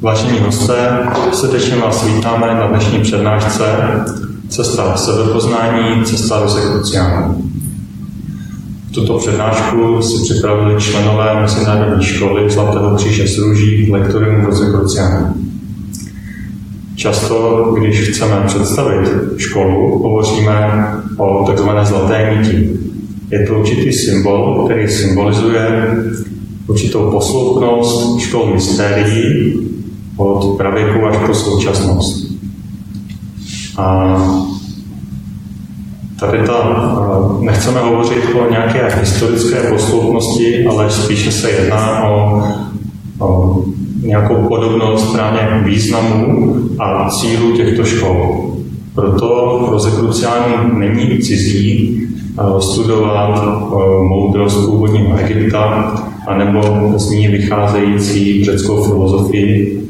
Vážení hosté, srdečně vás vítáme na dnešní přednášce Cesta sebepoznání, cesta do sekruciánu. Tuto přednášku si připravili členové Mezinárodní školy Zlatého kříže z Růží lektorium Rosecrucianum. Často, když chceme představit školu, hovoříme o tzv. zlaté niti. Je to určitý symbol, který symbolizuje určitou posloupnost škol mystérií od pravěku až po současnost. A tady ta, nechceme hovořit o nějaké historické posloupnosti, ale spíše se jedná o, o nějakou podobnost právě významu a cílu těchto škol. Proto Rozekruciánům není cizí studovat moudrost původního Egypta, anebo z ní vycházející řeckou filozofii,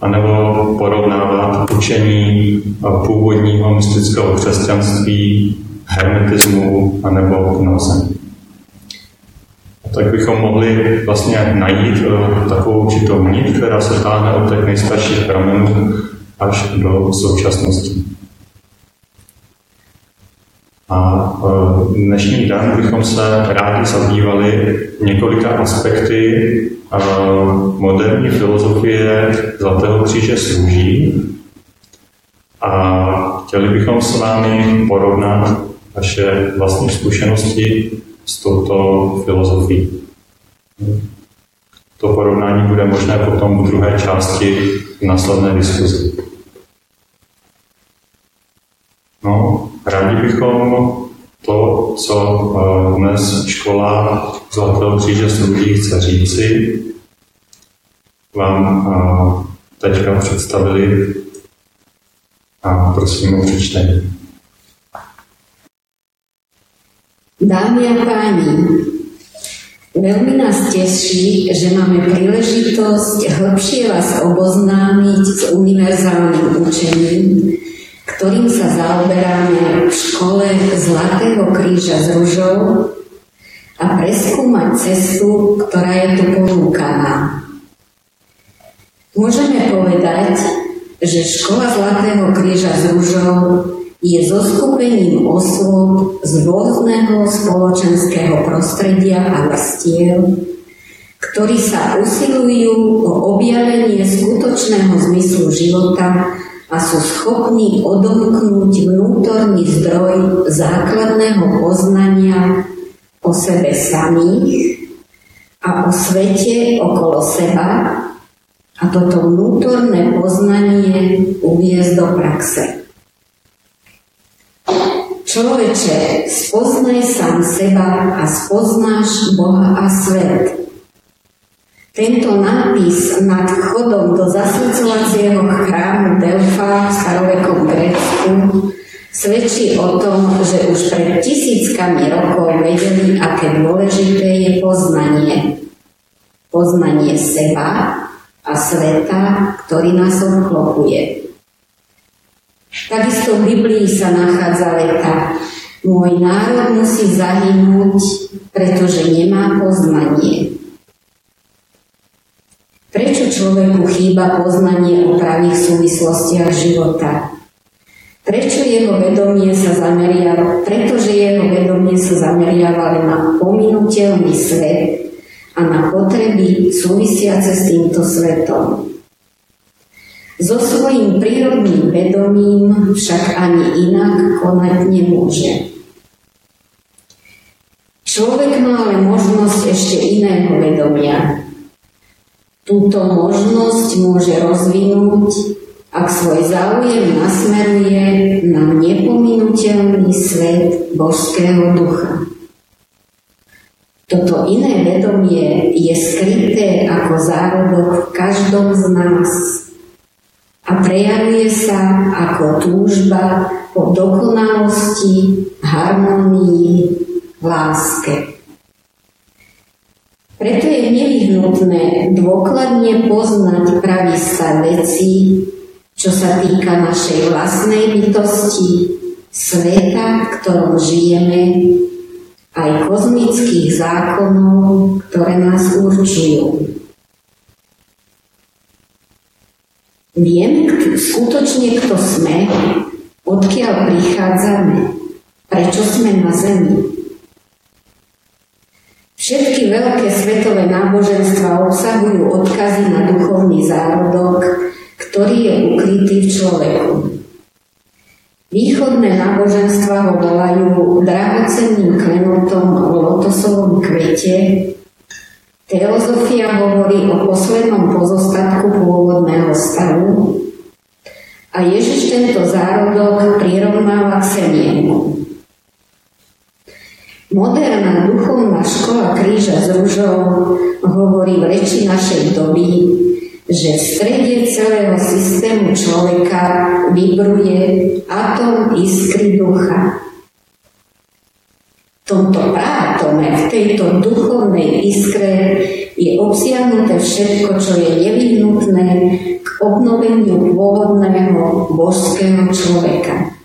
anebo porovnávat učení původního mystického křesťanství, hermetismu, anebo gnoze. Tak bychom mohli vlastně najít eh, takovou určitou nit, která se táhne od těch nejstarších pramenů až do současnosti. A eh, dnešní den bychom se rádi zabývali několika aspekty eh, moderní filozofie Zlatého kříže služí a chtěli bychom s vámi porovnat naše vlastní zkušenosti s touto filozofií. To porovnání bude možné potom v druhé části následné diskuzi. No, rádi bychom to, co eh, dnes škola Zlatého kříže Srudí chce říci, vám eh, teďka představili a prosím o přečtení. Dámy a páni, veľmi nás teší, že máme príležitosť hĺbšie vás oboznámiť s univerzálnym učením, ktorým sa zaoberáme v škole Zlatého kríža s ružou a preskúmať cestu, ktorá je tu ponúkaná. Môžeme povedať, že škola Zlatého kríža s ružou je zoskupením osôb z rôzneho spoločenského prostredia a vrstiev, ktorí sa usilujú o objavenie skutočného zmyslu života a sú schopní odomknúť vnútorný zdroj základného poznania o sebe samých a o svete okolo seba a toto vnútorné poznanie uviezť do praxe. Človeče, spoznaj sám seba a spoznáš Boha a svet. Tento nápis nad vchodom do zasvedcovacieho chrámu Delfa v starovekom Grécku svedčí o tom, že už pred tisíckami rokov vedeli, aké dôležité je poznanie. Poznanie seba a sveta, ktorý nás obklopuje. Takisto v Biblii sa nachádza veta Môj národ musí zahynúť, pretože nemá poznanie. Prečo človeku chýba poznanie o pravých súvislostiach života? Prečo jeho vedomie sa zameriava, pretože jeho vedomie sa zameriava na pominuteľný svet a na potreby súvisiace s týmto svetom. So svojím prírodným vedomím však ani inak konať nemôže. Človek má ale možnosť ešte iného vedomia. Túto možnosť môže rozvinúť, ak svoj záujem nasmeruje na nepominuteľný svet božského ducha. Toto iné vedomie je skryté ako zárodok v každom z nás a prejavuje sa ako túžba po dokonalosti, harmonii, láske. Preto je nevyhnutné dôkladne poznať pravý stav veci, čo sa týka našej vlastnej bytosti, sveta, v ktorom žijeme, aj kozmických zákonov, ktoré nás určujú. Vieme skutočne, kto sme, odkiaľ prichádzame, prečo sme na zemi. Všetky veľké svetové náboženstva obsahujú odkazy na duchovný zárodok, ktorý je ukrytý v človeku. Východné náboženstva ho volajú drahocenným klenotom v lotosovom kvete. Rúžou hovorí v reči našej doby, že v strede celého systému človeka vybruje atom iskry ducha. V tomto prátome, v tejto duchovnej iskre je obsiahnuté všetko, čo je nevyhnutné k obnoveniu pôvodného božského človeka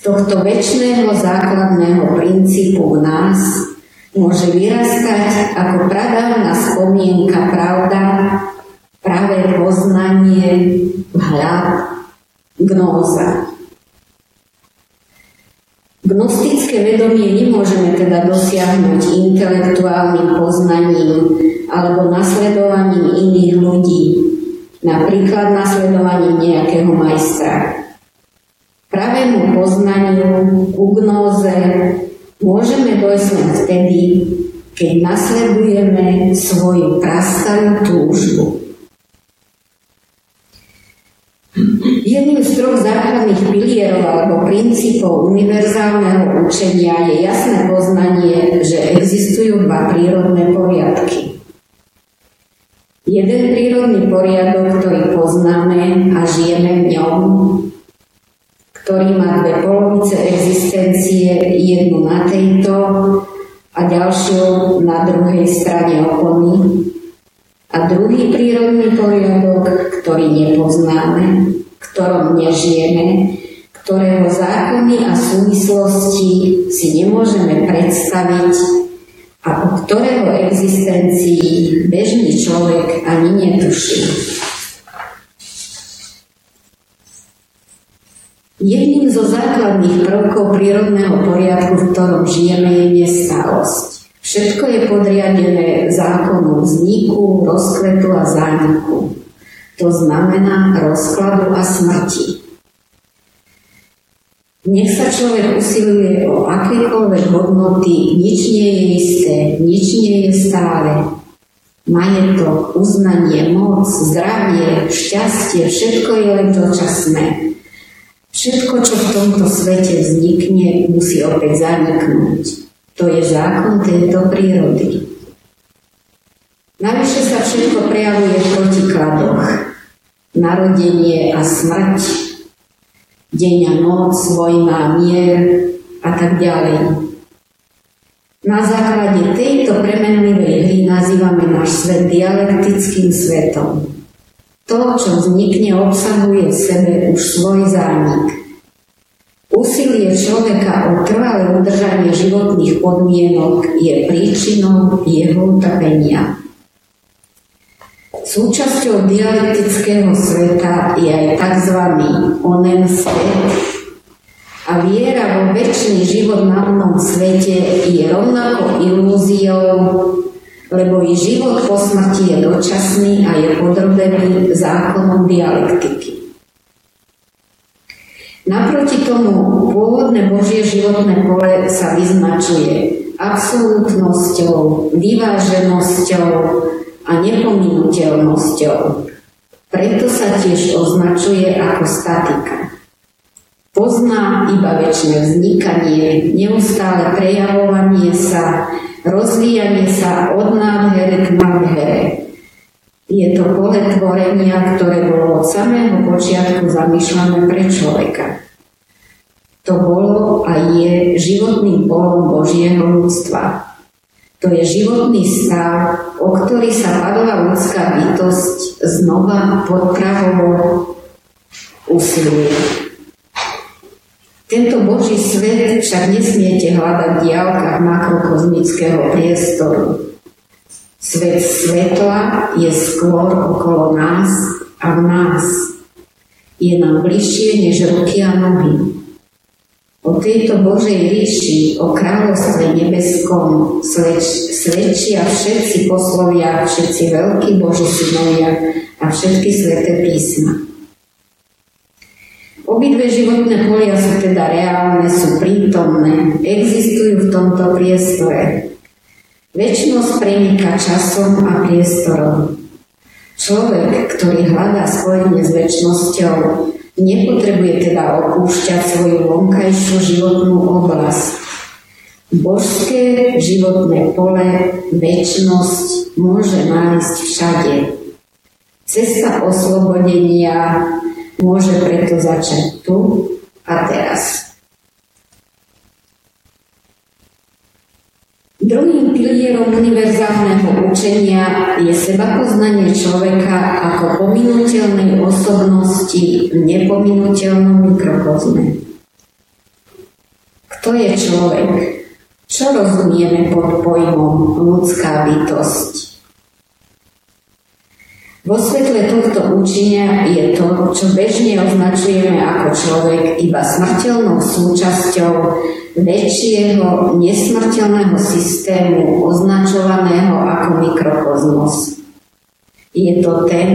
tohto väčšného základného princípu v nás môže vyrastať ako pradávna spomienka pravda, pravé poznanie, vhľad, gnóza. Gnostické vedomie nemôžeme teda dosiahnuť intelektuálnym poznaním alebo nasledovaním iných ľudí, napríklad nasledovaním nejakého majstra. Pravému poznaniu, ku môžeme dojsť vtedy, keď nasledujeme svoju prastarú túžbu. Jedným z troch základných pilierov alebo princípov univerzálneho učenia je jasné poznanie, že existujú dva prírodné poriadky. Jeden prírodný poriadok, ktorý poznáme a žijeme v ňom, ktorý má dve polovice existencie, jednu na tejto a ďalšiu na druhej strane opony. A druhý prírodný poriadok, ktorý nepoznáme, ktorom nežijeme, ktorého zákony a súvislosti si nemôžeme predstaviť a o ktorého existencii bežný človek ani netuší. Jedným zo základných prvkov prírodného poriadku, v ktorom žijeme, je nestalosť. Všetko je podriadené zákonu vzniku, rozkvetu a zániku. To znamená rozkladu a smrti. Nech sa človek usiluje o akékoľvek hodnoty, nič nie je isté, nič nie je stále. Majetok, uznanie, moc, zdravie, šťastie, všetko je len dočasné. Všetko, čo v tomto svete vznikne, musí opäť zaniknúť. To je zákon tejto prírody. Navyše sa všetko prejavuje v protikladoch. Narodenie a smrť, deň a noc, vojna a mier a tak ďalej. Na základe tejto premenlivej hry nazývame náš svet dialektickým svetom. To, čo vznikne, obsahuje v sebe už svoj zánik. Úsilie človeka o trvalé udržanie životných podmienok je príčinou jeho utrpenia. Súčasťou dialektického sveta je aj tzv. onen svet a viera vo väčší život na onom svete je rovnako ilúziou lebo i život po smrti je dočasný a je podrobený zákonom dialektiky. Naproti tomu pôvodné Božie životné pole sa vyznačuje absolútnosťou, vyváženosťou a nepominuteľnosťou. Preto sa tiež označuje ako statika. Pozná iba väčšie vznikanie, neustále prejavovanie sa, rozvíjanie sa od nádhery k nádhere. Je to pole tvorenia, ktoré bolo od samého počiatku zamýšľané pre človeka. To bolo a je životným polom Božieho ľudstva. To je životný stav, o ktorý sa padová ľudská bytosť znova podpravovo usiluje. Tento Boží svet však nesmiete hľadať v diálkach makrokozmického priestoru. Svet svetla je skôr okolo nás a v nás. Je nám bližšie než ruky a nohy. O tejto Božej ríši, o kráľovstve nebeskom sleč, svedčia všetci poslovia, všetci veľkí Boží synovia a všetky sveté písma. Obidve životné polia sú teda reálne, sú prítomné, existujú v tomto priestore. Väčšnosť preniká časom a priestorom. Človek, ktorý hľadá spojenie s väčšnosťou, Nepotrebuje teda opúšťať svoju vonkajšiu životnú oblasť. Božské životné pole, väčnosť môže nájsť všade. Cesta oslobodenia môže preto začať tu a teraz. Druhým pilierom univerzálneho učenia je sebapoznanie človeka ako pominuteľnej osobnosti v nepominuteľnom mikrokozme. Kto je človek? Čo rozumieme pod pojmom ľudská bytosť? Vo svetle tohto učenia je to, čo bežne označujeme ako človek, iba smrteľnou súčasťou väčšieho nesmrteľného systému označovaného ako mikrokozmos. Je to ten,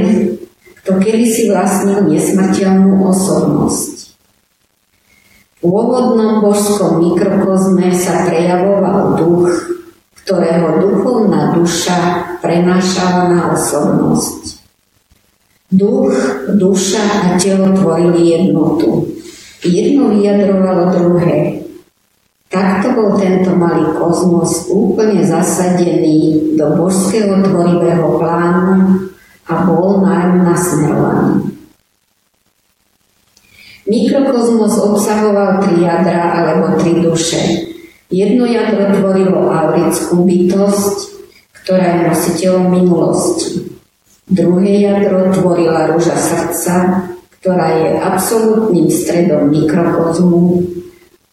kto kedysi vlastnil nesmrteľnú osobnosť. V pôvodnom božskom mikrokozme sa prejavoval duch, ktorého duchovná duša prenášala na osobnosť. Duch, duša a telo tvorili jednotu. Jedno vyjadrovalo druhé. Takto bol tento malý kozmos úplne zasadený do božského tvorivého plánu a bol naň nasmerovaný. Mikrokozmos obsahoval tri jadra alebo tri duše. Jedno jadro tvorilo aurickú bytosť, ktorá je nositeľom minulosti. Druhé jadro tvorila rúža srdca, ktorá je absolútnym stredom mikrokozmu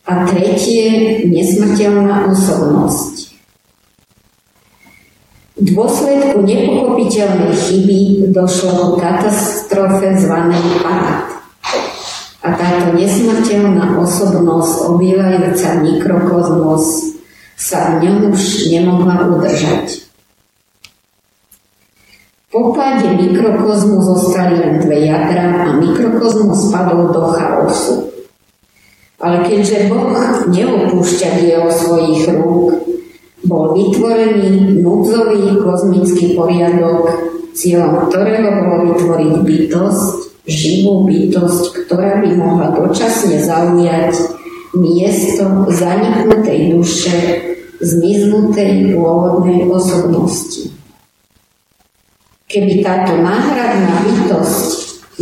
a tretie nesmrteľná osobnosť. V dôsledku nepochopiteľnej chyby došlo k katastrofe zvanej pád. A táto nesmrteľná osobnosť obývajúca mikrokozmos sa v ňom už nemohla udržať. Páde mikrokozmu zostali len dve jadra a mikrokozmus spadol do chaosu. Ale keďže Boh neopúšťa dielo svojich rúk, bol vytvorený núdzový kozmický poriadok, cieľom ktorého bolo vytvoriť bytosť, živú bytosť, ktorá by mohla dočasne zaujať miesto zaniknutej duše, zmiznutej pôvodnej osobnosti. Keby táto náhradná bytosť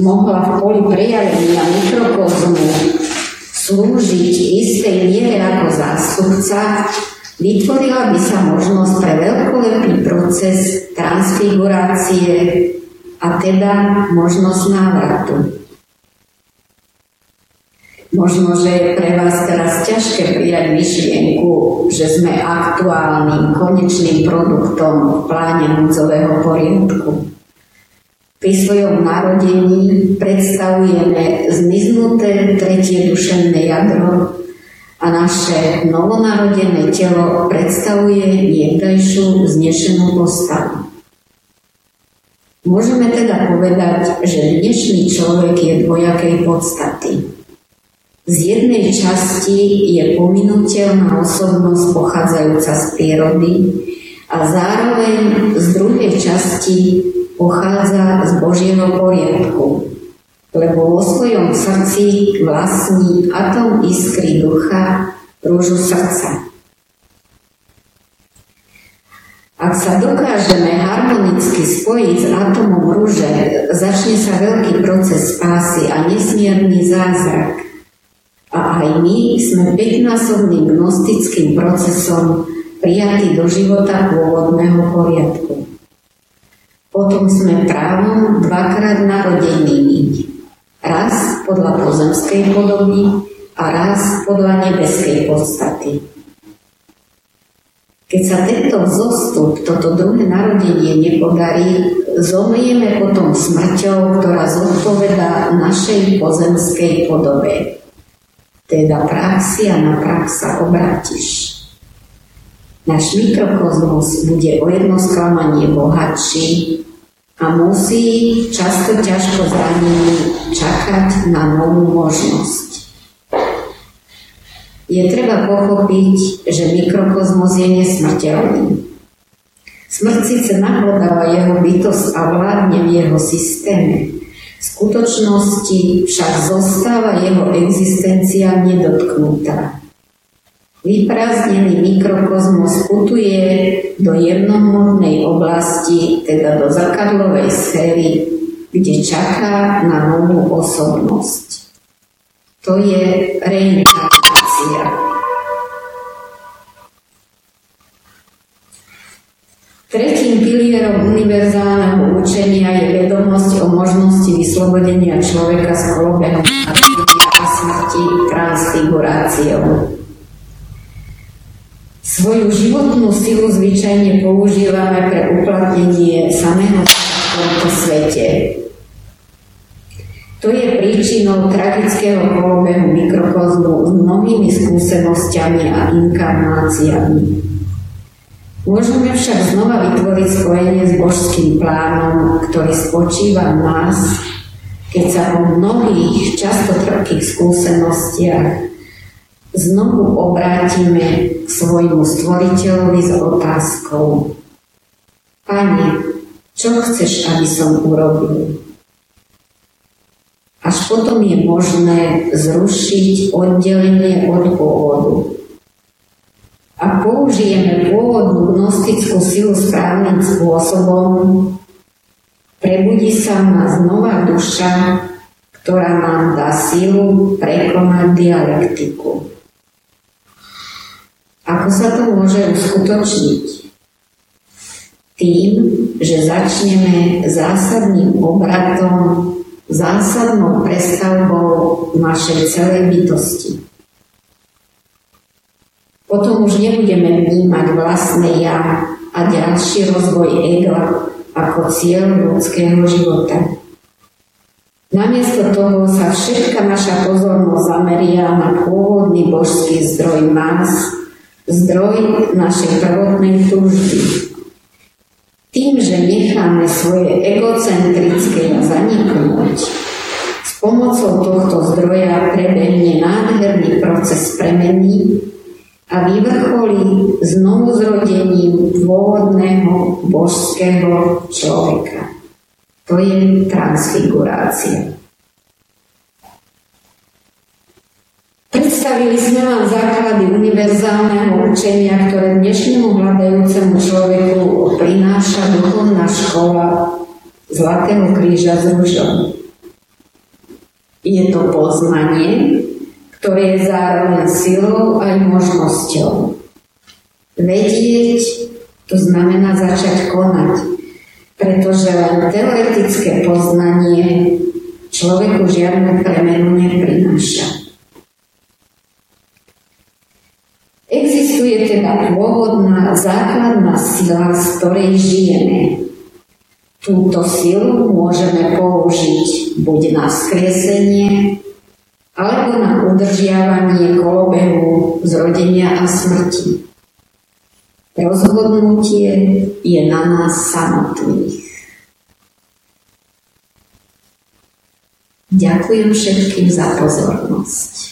mohla v poli prejavenia mikrokozmu slúžiť istej miere ako zástupca, vytvorila by sa možnosť pre veľkolepý proces transfigurácie a teda možnosť návratu. Možno, že je pre vás teraz ťažké prijať myšlienku, že sme aktuálnym konečným produktom v pláne núdzového poriadku. Pri svojom narodení predstavujeme zmiznuté tretie duševné jadro a naše novonarodené telo predstavuje niekdajšiu znešenú postavu. Môžeme teda povedať, že dnešný človek je dvojakej podstaty. Z jednej časti je pominuteľná osobnosť pochádzajúca z prírody a zároveň z druhej časti pochádza z Božieho poriadku, lebo vo svojom srdci vlastní atom iskry ducha rúžu srdca. Ak sa dokážeme harmonicky spojiť s atomom rúže, začne sa veľký proces spásy a nesmierny zázrak – a aj my sme päťnásobným gnostickým procesom prijatí do života pôvodného poriadku. Potom sme právom dvakrát narodenými. Raz podľa pozemskej podoby a raz podľa nebeskej podstaty. Keď sa tento vzostup, toto druhé narodenie nepodarí, zomrieme potom smrťou, ktorá zodpoveda našej pozemskej podobe. Teda praxi a na prax sa obrátiš. Náš mikrokozmos bude o jedno sklamanie bohatší a musí často ťažko zranený čakať na novú možnosť. Je treba pochopiť, že mikrokozmos je nesmrteľný. Smrť síce nahlodáva jeho bytosť a vládne v jeho systéme. V skutočnosti však zostáva jeho existencia nedotknutá. Vyprázdnený mikrokozmos putuje do jednomornej oblasti, teda do zrkadlovej sféry, kde čaká na novú osobnosť. To je reinkarnácia Tretím pilierom univerzálneho učenia je vedomosť o možnosti vyslobodenia človeka z kolobehu a smrti transfiguráciou. Svoju životnú silu zvyčajne používame pre uplatnenie samého v tomto svete. To je príčinou tragického kolobehu mikrokozmu s mnohými skúsenosťami a inkarnáciami. Môžeme však znova vytvoriť spojenie s božským plánom, ktorý spočíva v nás, keď sa po mnohých, často trpkých skúsenostiach znovu obrátime k svojmu stvoriteľovi s otázkou Pane, čo chceš, aby som urobil? Až potom je možné zrušiť oddelenie od pôvodu. Ak použijeme pôvodnú gnostickú silu správnym spôsobom, prebudí sa v nás nová duša, ktorá nám dá silu prekonať dialektiku. Ako sa to môže uskutočniť? Tým, že začneme zásadným obratom zásadnou prestavbou našej celej bytosti. Potom už nebudeme vnímať vlastné ja a ďalší rozvoj ega ako cieľ ľudského života. Namiesto toho sa všetka naša pozornosť zameria na pôvodný božský zdroj nás, zdroj našej prvotnej túžby, tým, že necháme svoje egocentrické zaniknúť, s pomocou tohto zdroja prebehne nádherný proces premeny a vyvrcholí znovu zrodením pôvodného božského človeka. To je transfigurácia. Predstavili sme vám základy univerzálneho učenia, ktoré dnešnému hľadajúcemu človeku prináša duchovná škola Zlatého kríža z ružom. Je to poznanie, ktoré je zároveň silou aj možnosťou. Vedieť to znamená začať konať, pretože teoretické poznanie človeku žiadnu premenu neprináša. Existuje teda pôvodná základná sila, z ktorej žijeme. Túto silu môžeme použiť buď na skriesenie, alebo na udržiavanie kolobehu zrodenia a smrti. Rozhodnutie je na nás samotných. Ďakujem všetkým za pozornosť.